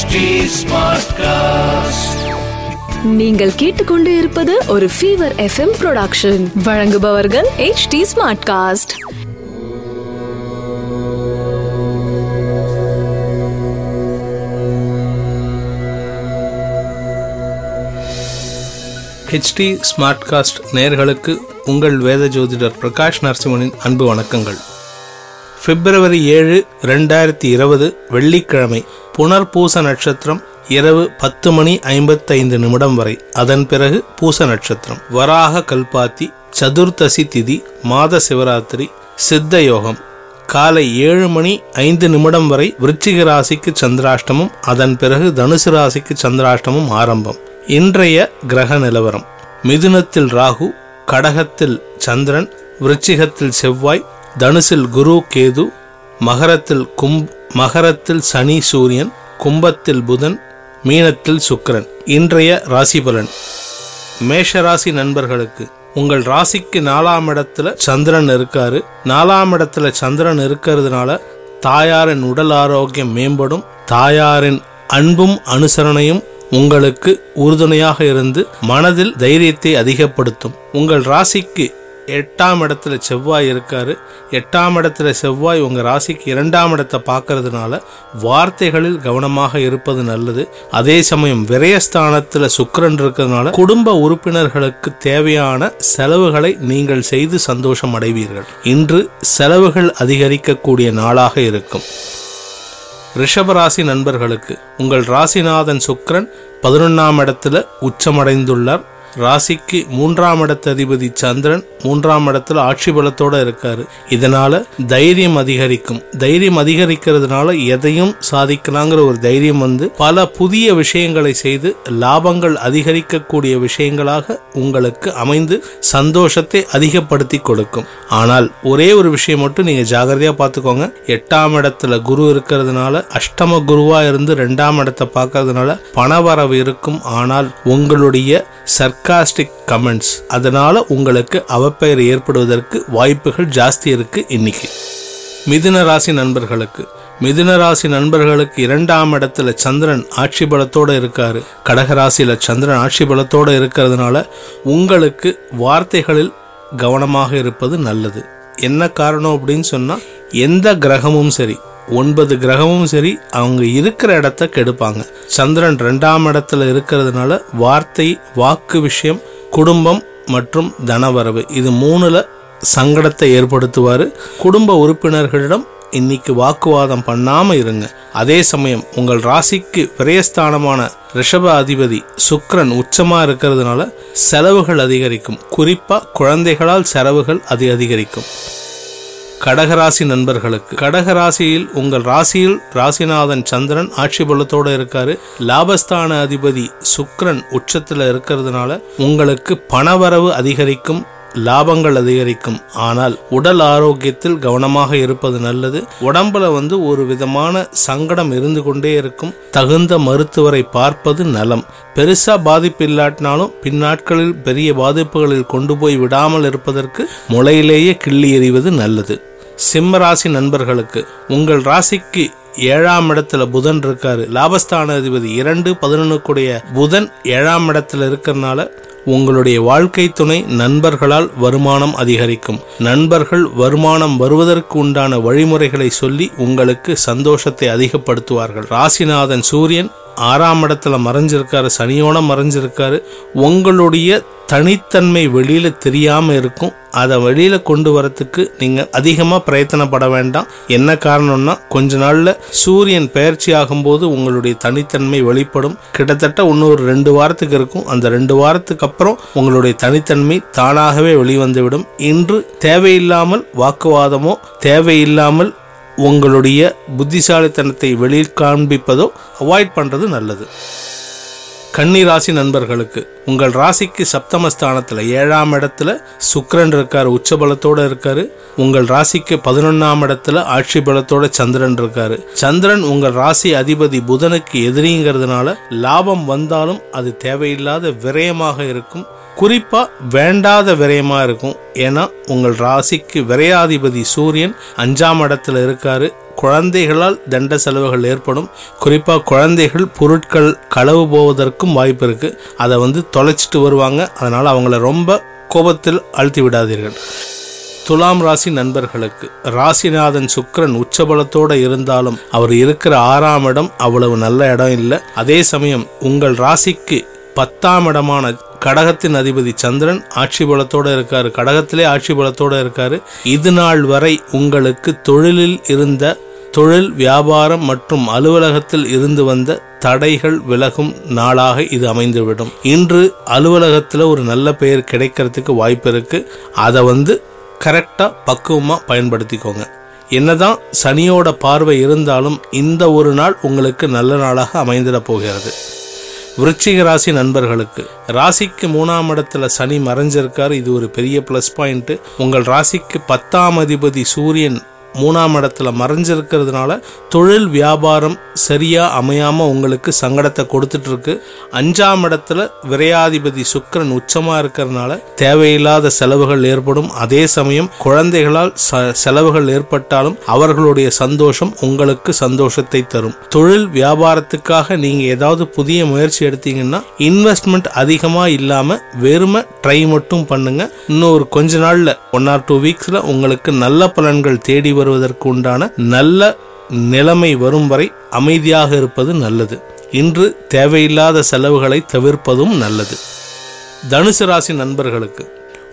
HD Smartcast. நீங்கள் கேட்டுக்கொண்டு இருப்பது ஒரு ஃபீவர் எஃப்எம் ப்ரொடக்ஷன் வழங்குபவர்கள் H D smartcast HD smartcast நேயர்களுக்கு உங்கள் வேத ஜோதிடர் பிரகாஷ் நரசிம்மனின் அன்பு வணக்கங்கள். பிப்ரவரி ஏழு ரெண்டாயிரத்தி இருபது வெள்ளிக்கிழமை புனர்பூச நட்சத்திரம் இரவு பத்து மணி ஐம்பத்தைந்து நிமிடம் வரை. அதன் பிறகு பூச நட்சத்திரம். வராக கல்பாத்தி சதுர்த்தசி திதி மாத சிவராத்திரி சித்த யோகம். காலை ஏழு மணி ஐந்து நிமிடம் வரை விருச்சிக ராசிக்கு சந்திராஷ்டமம். அதன் பிறகு தனுசு ராசிக்கு சந்திராஷ்டமம் ஆரம்பம். இன்றைய கிரக நிலவரம். மிதுனத்தில் ராகு கடகத்தில் சந்திரன் விருச்சிகத்தில் செவ்வாய் தனுசில் குரு கேது மகரத்தில் கும் மகரத்தில் சனி சூரியன் கும்பத்தில் புதன் மீனத்தில் சுக்கரன். இன்றைய ராசி பலன் மேஷ ராசி நண்பர்களுக்கு உங்கள் ராசிக்கு நாலாம் இடத்துல சந்திரன் இருக்காரு. நாலாம் இடத்துல சந்திரன் இருக்கிறதுனால தாயாரின் உடல் ஆரோக்கியம் மேம்படும். தாயாரின் அன்பும் அனுசரணையும் உங்களுக்கு உறுதுணையாக இருந்து மனதில் தைரியத்தை அதிகப்படுத்தும். உங்கள் ராசிக்கு எட்டாம் இடத்துல செவ்வாய் இருக்காரு. எட்டாம் இடத்துல செவ்வாய் உங்க ராசிக்கு இரண்டாம் இடத்தை பார்க்கறதுனால வார்த்தைகளில் கவனமாக இருப்பது நல்லது. அதே சமயம் விரயஸ்தானத்துல சுக்கரன் இருக்கிறதுனால குடும்ப உறுப்பினர்களுக்கு தேவையான செலவுகளை நீங்கள் செய்து சந்தோஷம் அடைவீர்கள். இன்று செலவுகள் அதிகரிக்கக்கூடிய நாளாக இருக்கும். ரிஷபராசி நண்பர்களுக்கு உங்கள் ராசிநாதன் சுக்ரன் பதினொன்னாம் இடத்துல உச்சமடைந்துள்ளார். ராசிக்கு மூன்றாம் இடத்து அதிபதி சந்திரன் மூன்றாம் இடத்துல ஆட்சி பலத்தோட இருக்காரு. இதனால தைரியம் அதிகரிக்கும். தைரியம் அதிகரிக்கிறதுனால எதையும் சாதிக்கலாங்கிற ஒரு தைரியம் வந்து பல புதிய விஷயங்களை செய்து லாபங்கள் அதிகரிக்கக்கூடிய விஷயங்களாக உங்களுக்கு அமைந்து சந்தோஷத்தை அதிகப்படுத்தி கொடுக்கும். ஆனால் ஒரே ஒரு விஷயம் மட்டும் நீங்க ஜாகிரதையா பார்த்துக்கோங்க. எட்டாம் இடத்துல குரு இருக்கிறதுனால அஷ்டம குருவா இருந்து ரெண்டாம் இடத்தை பார்க்கறதுனால பணவரவு இருக்கும். ஆனால் உங்களுடைய சர்க்காஸ்டிக் கமெண்ட்ஸ் அதனால உங்களுக்கு அவப்பெயர் ஏற்படுவதற்கு வாய்ப்புகள் ஜாஸ்தி இருக்கு இன்னைக்கு. மிதுன ராசி நண்பர்களுக்கு. மிதுன ராசி நண்பர்களுக்கு இரண்டாம் இடத்துல சந்திரன் ஆட்சி பலத்தோடு இருக்காரு. கடகராசியில் சந்திரன் ஆட்சி பலத்தோடு இருக்கிறதுனால உங்களுக்கு வார்த்தைகளில் கவனமாக இருப்பது நல்லது. என்ன காரணம் அப்படின்னு சொன்னால் எந்த கிரகமும் சரி ஒன்பது கிரகமும் சரி அவங்க இருக்கிற இடத்த கெடுப்பாங்க. சந்திரன் ரெண்டாம் இடத்துல இருக்கிறதுனால வார்த்தை வாக்கு விஷயம் குடும்பம் மற்றும் தனவரவு இது மூணுல சங்கடத்தை ஏற்படுத்துவார். குடும்ப உறுப்பினர்களிடம் இன்னைக்கு வாக்குவாதம் பண்ணாம இருங்க. அதே சமயம் உங்கள் ராசிக்கு விரயஸ்தானமான ரிஷப அதிபதி சுக்ரன் உச்சமா இருக்கிறதுனால செலவுகள் அதிகரிக்கும். குறிப்பா குழந்தைகளால் செலவுகள் அது அதிகரிக்கும். கடகராசி நண்பர்களுக்கு. கடகராசியில் உங்கள் ராசியில் ராசிநாதன் சந்திரன் ஆட்சி பலத்தோட இருக்காரு. லாபஸ்தான அதிபதி சுக்ரன் உச்சத்துல இருக்கிறதுனால உங்களுக்கு பணவரவு அதிகரிக்கும் லாபங்கள் அதிகரிக்கும். ஆனால் உடல் ஆரோக்கியத்தில் கவனமாக இருப்பது நல்லது. உடம்புல வந்து ஒரு விதமான சங்கடம் இருந்து கொண்டே இருக்கும். தகுந்த மருத்துவரை பார்ப்பது நலம். பெருசா பாதிப்பு இல்லாட்டினாலும் பின்னாட்களில் பெரிய பாதிப்புகளில் கொண்டு போய் விடாமல் இருப்பதற்கு முளையிலேயே கிள்ளி எறிவது நல்லது. சிம்ம ராசி நண்பர்களுக்கு உங்கள் ராசிக்கு ஏழாம் இடத்துல புதன் இருக்காரு. லாபஸ்தான அதிபதி இரண்டு பதினொன்னுக்குடைய புதன் ஏழாம் இடத்துல இருக்கிறதுனால உங்களுடைய வாழ்க்கை துணை நண்பர்களால் வருமானம் அதிகரிக்கும். நண்பர்கள் வருமானம் வருவதற்கு உண்டான வழிமுறைகளை சொல்லி உங்களுக்கு சந்தோஷத்தை அதிகப்படுத்துவார்கள். ராசிநாதன் சூரியன் ஆறாம் இடத்துல மறைஞ்சிருக்காரு சனியோட மறைஞ்சிருக்காரு. உங்களுடைய தனித்தன்மை வெளியில தெரியாமல் இருக்கும். அதை வெளியில கொண்டு வரத்துக்கு நீங்க அதிகமாக பிரயத்தனப்பட வேண்டாம். என்ன காரணம்னா கொஞ்ச நாள்ல சூரியன் பயிற்சி ஆகும்போது உங்களுடைய தனித்தன்மை வெளிப்படும். கிட்டத்தட்ட இன்னொரு ரெண்டு வாரத்துக்கு இருக்கும். அந்த ரெண்டு வாரத்துக்கு அப்புறம் உங்களுடைய தனித்தன்மை தானாகவே வெளிவந்துவிடும். இன்று தேவையில்லாமல் வாக்குவாதமோ தேவையில்லாமல் உங்களுடைய புத்திசாலித்தனத்தை வெளியில் காண்பிப்பதோ அவாய்ட் பண்ணுறது நல்லது. கன்னி ராசி நண்பர்களுக்கு உங்கள் ராசிக்கு சப்தமஸ்தானத்தில் ஏழாம் இடத்துல சுக்கரன் இருக்கார் உச்சபலத்தோடு இருக்காரு. உங்கள் ராசிக்கு பதினொன்னாம் இடத்துல ஆட்சி பலத்தோட சந்திரன் இருக்காரு. சந்திரன் உங்கள் ராசி அதிபதி புதனுக்கு எதிரிங்கிறதுனால லாபம் வந்தாலும் அது தேவையில்லாத விரயமாக இருக்கும். குறிப்பாக வேண்டாத விரயமாக இருக்கும். ஏன்னா உங்கள் ராசிக்கு விரையாதிபதி சூரியன் அஞ்சாம் இடத்துல இருக்காரு. குழந்தைகளால் தண்ட செலவுகள் ஏற்படும். குறிப்பாக குழந்தைகள் பொருட்கள் களவு போவதற்கும் வாய்ப்பு இருக்குது அதை வந்து தொலைச்சிட்டு வருவாங்க. அதனால் அவங்கள ரொம்ப கோபத்தில் அழுத்தி விடாதீர்கள். துலாம் ராசி நண்பர்களுக்கு ராசிநாதன் சுக்கரன் உச்சபலத்தோடு இருந்தாலும் அவர் இருக்கிற ஆறாம் இடம் அவ்வளவு நல்ல இடம் இல்லை. அதே சமயம் உங்கள் ராசிக்கு பத்தாம் இடமான கடகத்தின் அதிபதி சந்திரன் ஆட்சி பலத்தோடு இருக்காரு. கடகத்திலே ஆட்சி பலத்தோடு இருக்காரு. இது நாள் வரை உங்களுக்கு தொழிலில் இருந்த தொழில் வியாபாரம் மற்றும் அலுவலகத்தில் இருந்து வந்த தடைகள் விலகும் நாளாக இது அமைந்துவிடும். இன்று அலுவலகத்தில் ஒரு நல்ல பெயர் கிடைக்கிறதுக்கு வாய்ப்பு இருக்கு. அதை வந்து கரெக்டாக பக்குவமாக பயன்படுத்திக்கோங்க. என்னதான் சனியோட பார்வை இருந்தாலும் இந்த ஒரு நாள் உங்களுக்கு நல்ல நாளாக அமைந்திட போகிறது. விருச்சிக ராசி நண்பர்களுக்கு. ராசிக்கு மூணாம் இடத்துல சனி மறைஞ்சிருக்காரு. இது ஒரு பெரிய ப்ளஸ் பாயிண்ட் உங்கள் ராசிக்கு பத்தாம் அதிபதி சூரியன் மூணாம் இடத்துல மறைஞ்சிருக்கிறதுனால தொழில் வியாபாரம் சரியா அமையாம உங்களுக்கு சங்கடத்தை கொடுத்துட்டு இருக்கு அஞ்சாம் இடத்துல விரையாதிபதி சுக்கரன் உச்சமா இருக்கிறதுனால தேவையில்லாத செலவுகள் ஏற்படும். அதே சமயம் குழந்தைகளால் ச- செலவுகள் ஏற்பட்டாலும் அவர்களுடைய சந்தோஷம் உங்களுக்கு சந்தோஷத்தை தரும். தொழில் வியாபாரத்துக்காக நீங்க ஏதாவது புதிய முயற்சி எடுத்தீங்கன்னா இன்வெஸ்ட்மெண்ட் அதிகமா இல்லாம வெறும ட்ரை மட்டும் பண்ணுங்க. இன்னும் ஒரு கொஞ்ச நாள்ல ஒன் ஆர் டூ வீக்ஸ்ல உங்களுக்கு நல்ல பலன்கள் தேடி வருவதற்கு உண்டான நல்ல நிலைமை வரும் வரை அமைதியாக இருப்பது நல்லது. இன்று தேவையில்லாத செலவுகளை தவிர்ப்பதும் நல்லது. தனுசு ராசி நண்பர்களுக்கு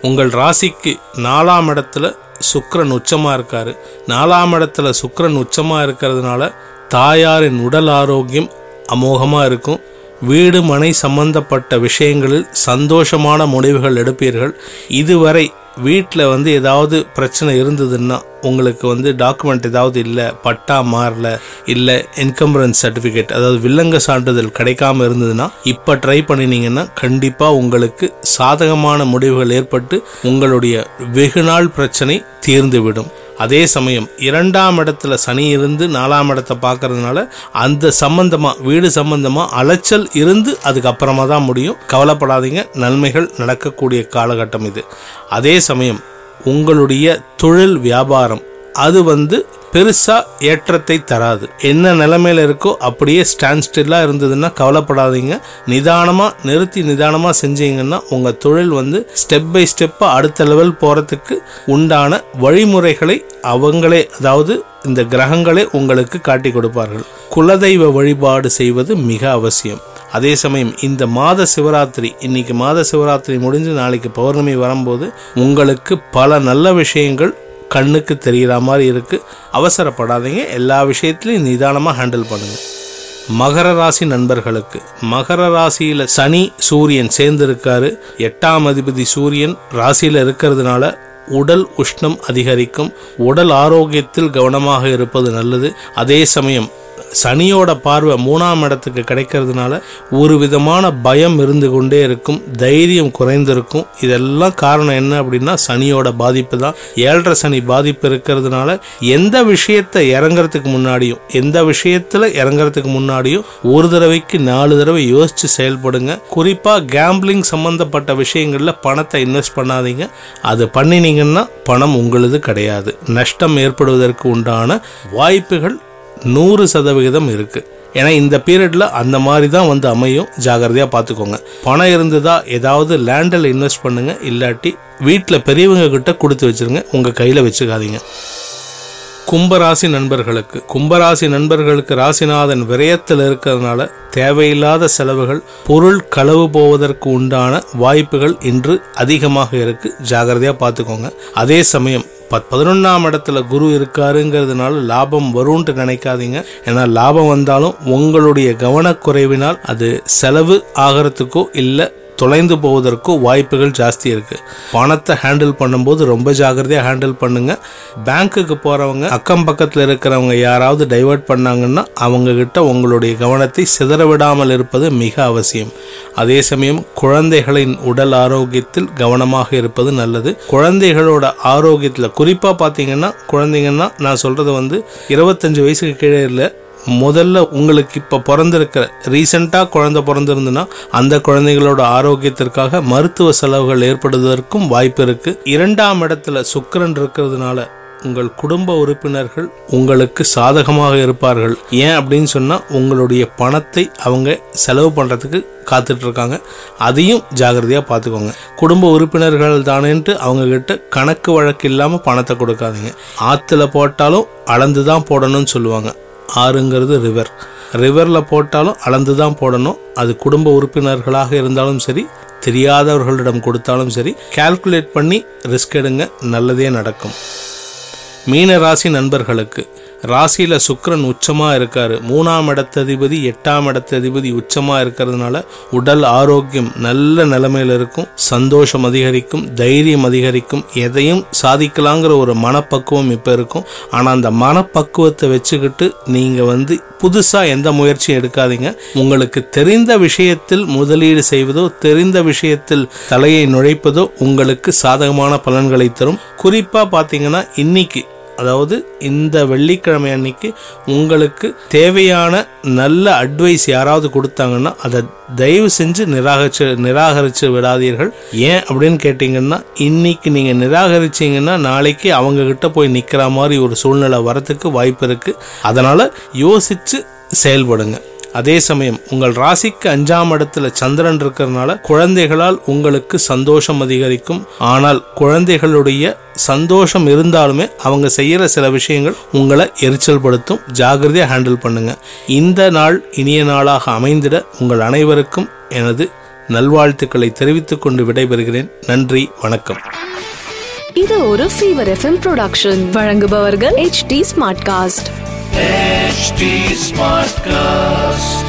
உங்கள் ராசிக்கு நாலாம் இடத்துல சுக்கரன் உச்சமா இருக்காரு. நாலாம் இடத்துல சுக்கரன் உச்சமா இருக்கிறதுனால தாயாரின் உடல் ஆரோக்கியம் அமோகமா இருக்கும். வீடு மனை சம்பந்தப்பட்ட விஷயங்களில் சந்தோஷமான முடிவுகள் எடுப்பீர்கள். இதுவரை வீட்டில் வந்து ஏதாவது பிரச்சனை இருந்ததுன்னா உங்களுக்கு வந்து டாக்குமெண்ட் ஏதாவது இல்லை பட்டா மாறல இல்லை என்கம்பரன்ஸ் சர்டிஃபிகேட் அதாவது வில்லங்க சான்றிதழ் கிடைக்காம இருந்ததுன்னா இப்போ ட்ரை பண்ணினீங்கன்னா கண்டிப்பாக உங்களுக்கு சாதகமான முடிவுகள் ஏற்பட்டு உங்களுடைய வெகுநாள் பிரச்சனை தீர்ந்துவிடும். அதே சமயம் இரண்டாம் இடத்துல சனி இருந்து நாலாம் இடத்தை பார்க்கறதுனால அந்த சம்பந்தமா வீடு சம்பந்தமா அலைச்சல் இருந்து அதுக்கப்புறமா தான் முடியும். கவலைப்படாதீங்க நன்மைகள் நடக்கக்கூடிய காலகட்டம் இது. அதே சமயம் உங்களுடைய தொழில் வியாபாரம் அது வந்து பெருசாக ஏற்றத்தை தராது. என்ன நிலைமையில இருக்கோ அப்படியே ஸ்டாண்ட் ஸ்டில்லாக இருந்ததுன்னா கவலைப்படாதீங்க. நிதானமாக நிறுத்தி நிதானமாக செஞ்சீங்கன்னா உங்கள் தொழில் வந்து ஸ்டெப் பை ஸ்டெப்பாக அடுத்த லெவல் போகிறதுக்கு உண்டான வழிமுறைகளை அவங்களே அதாவது இந்த கிரகங்களே உங்களுக்கு காட்டி கொடுப்பார்கள். குலதெய்வ வழிபாடு செய்வது மிக அவசியம். அதே சமயம் இந்த மாத சிவராத்திரி இன்னைக்கு மாத சிவராத்திரி முடிஞ்சு நாளைக்கு பௌர்ணமி வரும்போது உங்களுக்கு பல நல்ல விஷயங்கள் கண்ணுக்கு தெரிகிற மாதிரி இருக்குது அவசரப்படாதீங்க. எல்லா விஷயத்துலையும் நிதானமாக ஹேண்டில் பண்ணுங்கள் மகர ராசி நண்பர்களுக்கு மகர ராசியில் சனி சூரியன் சேர்ந்திருக்காரு. எட்டாம் அதிபதி சூரியன் ராசியில் இருக்கிறதுனால உடல் உஷ்ணம் அதிகரிக்கும். உடல் ஆரோக்கியத்தில் கவனமாக இருப்பது நல்லது. அதே சமயம் சனியோட பார்வை மூணாம் இடத்துக்கு கிடைக்கிறதுனால ஒரு விதமான பயம் இருந்து கொண்டே இருக்கும் தைரியம் குறைந்திருக்கும். இதெல்லாம் காரணம் என்ன அப்படின்னா சனியோட பாதிப்பு தான். ஏழரை சனி பாதிப்பு இருக்கிறதுனால எந்த விஷயத்தை இறங்குறதுக்கு முன்னாடியும் எந்த விஷயத்துல இறங்குறதுக்கு முன்னாடியும் ஒரு தடவைக்கு நாலு தடவை யோசிச்சு செயல்படுங்க. குறிப்பாக கேம்பிளிங் சம்பந்தப்பட்ட விஷயங்களில் பணத்தை இன்வெஸ்ட் பண்ணாதீங்க. அது பண்ணினீங்கன்னா பணம் உங்களது கிடையாது. நஷ்டம் ஏற்படுவதற்கு உண்டான வாய்ப்புகள் நூறு சதவிகிதம் இருக்கு. ஏன்னா இந்த பீரியட்ல அந்த மாதிரி தான் வந்து அமையும். ஜாகிரதையா பார்த்துக்கோங்க பணம் இருந்ததா ஏதாவது லேண்டில் இன்வெஸ்ட் பண்ணுங்க. இல்லாட்டி வீட்டில் பெரியவங்க கிட்ட கொடுத்து வச்சிருங்க. உங்க கையில வச்சுக்காதீங்க. கும்பராசி நண்பர்களுக்கு. கும்பராசி நண்பர்களுக்கு ராசிநாதன் விரயத்தில் இருக்கிறதுனால தேவையில்லாத செலவுகள் பொருள் களவு போவதற்கு உண்டான வாய்ப்புகள் இன்று அதிகமாக இருக்கு. ஜாகிரதையா பார்த்துக்கோங்க அதே சமயம் பத் பதினொன்றாம் இடத்துல குரு இருக்காருங்கிறதுனால லாபம் வரும்ன்ட்டு நினைக்காதீங்க. ஏன்னா லாபம் வந்தாலும் உங்களுடைய கவனக்குறைவினால் அது செலவு ஆகிறதுக்கோ இல்லை தொலைந்து போவதற்கு வாய்ப்புகள் ஜாஸ்தி இருக்குது பணத்தை ஹேண்டில் பண்ணும்போது ரொம்ப ஜாகிரதையாக ஹேண்டில் பண்ணுங்கள் பேங்க்குக்கு போகிறவங்க அக்கம் பக்கத்தில் இருக்கிறவங்க யாராவது டைவர்ட் பண்ணாங்கன்னா அவங்கக்கிட்ட உங்களுடைய கவனத்தை சிதற விடாமல் இருப்பது மிக அவசியம். அதே சமயம் குழந்தைகளின் உடல் ஆரோக்கியத்தில் கவனமாக இருப்பது நல்லது. குழந்தைகளோட ஆரோக்கியத்தில் குறிப்பாக பார்த்தீங்கன்னா குழந்தைங்கன்னா நான் சொல்கிறது வந்து இருபத்தஞ்சு வயசுக்கு கீழே இல்லை முதல்ல உங்களுக்கு இப்போ பிறந்திருக்கிற ரீசெண்டாக குழந்தை பிறந்திருந்துன்னா அந்த குழந்தைகளோட ஆரோக்கியத்திற்காக மருத்துவ செலவுகள் ஏற்படுவதற்கும் வாய்ப்பு இருக்குது இரண்டாம் இடத்துல சுக்கரன் இருக்கிறதுனால உங்கள் குடும்ப உறுப்பினர்கள் உங்களுக்கு சாதகமாக இருப்பார்கள். ஏன் அப்படின்னு சொன்னால் உங்களுடைய பணத்தை அவங்க செலவு பண்ணுறதுக்கு காத்துட்ருக்காங்க. அதையும் ஜாகிரதையாக பார்த்துக்கோங்க குடும்ப உறுப்பினர்கள் தானேன்ட்டு அவங்கக்கிட்ட கணக்கு வழக்கு இல்லாமல் பணத்தை கொடுக்காதீங்க. ஆற்றுல போட்டாலும் அளந்து தான் போடணும்னு சொல்லுவாங்க. ஆறுங்கிறது ரிவர் ரிவரில் போட்டாலும் அளந்து தான் போடணும். அது குடும்ப உறுப்பினர்களாக இருந்தாலும் சரி தெரியாதவர்களிடம் கொடுத்தாலும் சரி கால்குலேட் பண்ணி ரிஸ்க் எடுங்க. நல்லதே நடக்கும். மீன ராசி நண்பர்களுக்கு ராசியில சுக்கரன் உச்சமாக இருக்காரு. மூணாம் இடத்ததிபதி எட்டாம் இடத்ததிபதி உச்சமாக இருக்கிறதுனால உடல் ஆரோக்கியம் நல்ல நிலைமையில் இருக்கும். சந்தோஷம் அதிகரிக்கும் தைரியம் அதிகரிக்கும். எதையும் சாதிக்கலாங்கிற ஒரு மனப்பக்குவம் இப்போ இருக்கும். ஆனால் அந்த மனப்பக்குவத்தை வச்சுக்கிட்டு நீங்கள் வந்து புதுசாக எந்த முயற்சியும் எடுக்காதீங்க. உங்களுக்கு தெரிந்த விஷயத்தில் முதலீடு செய்வதோ தெரிந்த விஷயத்தில் தலையை நுழைப்பதோ உங்களுக்கு சாதகமான பலன்களை தரும். குறிப்பாக பார்த்தீங்கன்னா இன்னைக்கு அதாவது இந்த வெள்ளிக்கிழமை அன்னைக்கு உங்களுக்கு தேவையான நல்ல அட்வைஸ் யாராவது கொடுத்தாங்கன்னா அதை தயவு செஞ்சு நிராகரிச்சு நிராகரித்து விடாதீர்கள். ஏன் அப்படின்னு கேட்டிங்கன்னா இன்னைக்கு நீங்கள் நிராகரிச்சீங்கன்னா நாளைக்கு அவங்க கிட்ட போய் நிற்கிற மாதிரி ஒரு சூழ்நிலை வரத்துக்கு வாய்ப்பு இருக்குது அதனால் யோசித்து செயல்படுங்க. அதே சமயம் உங்கள் ராசிக்கு அஞ்சாம் இடத்துல சந்திரன் இருக்கிறதுனால குழந்தைகளால் உங்களுக்கு சந்தோஷம் அதிகரிக்கும். ஆனால் குழந்தைகளுடைய சந்தோஷம் இருந்தாலுமே அவங்க செய்யற சில விஷயங்கள் உங்களை எரிச்சல் படுத்தும் ஜாகிரதையா ஹேண்டில் பண்ணுங்க. இந்த நாள் இனிய நாளாக அமைந்திட உங்கள் அனைவருக்கும் எனது நல்வாழ்த்துக்களை தெரிவித்துக் கொண்டு விடைபெறுகிறேன். நன்றி வணக்கம். இது ஒரு ஃபீவர் எஃப்எம் ப்ரொடக்ஷன் வழங்குபவர்கள் H D smartcast H smartcast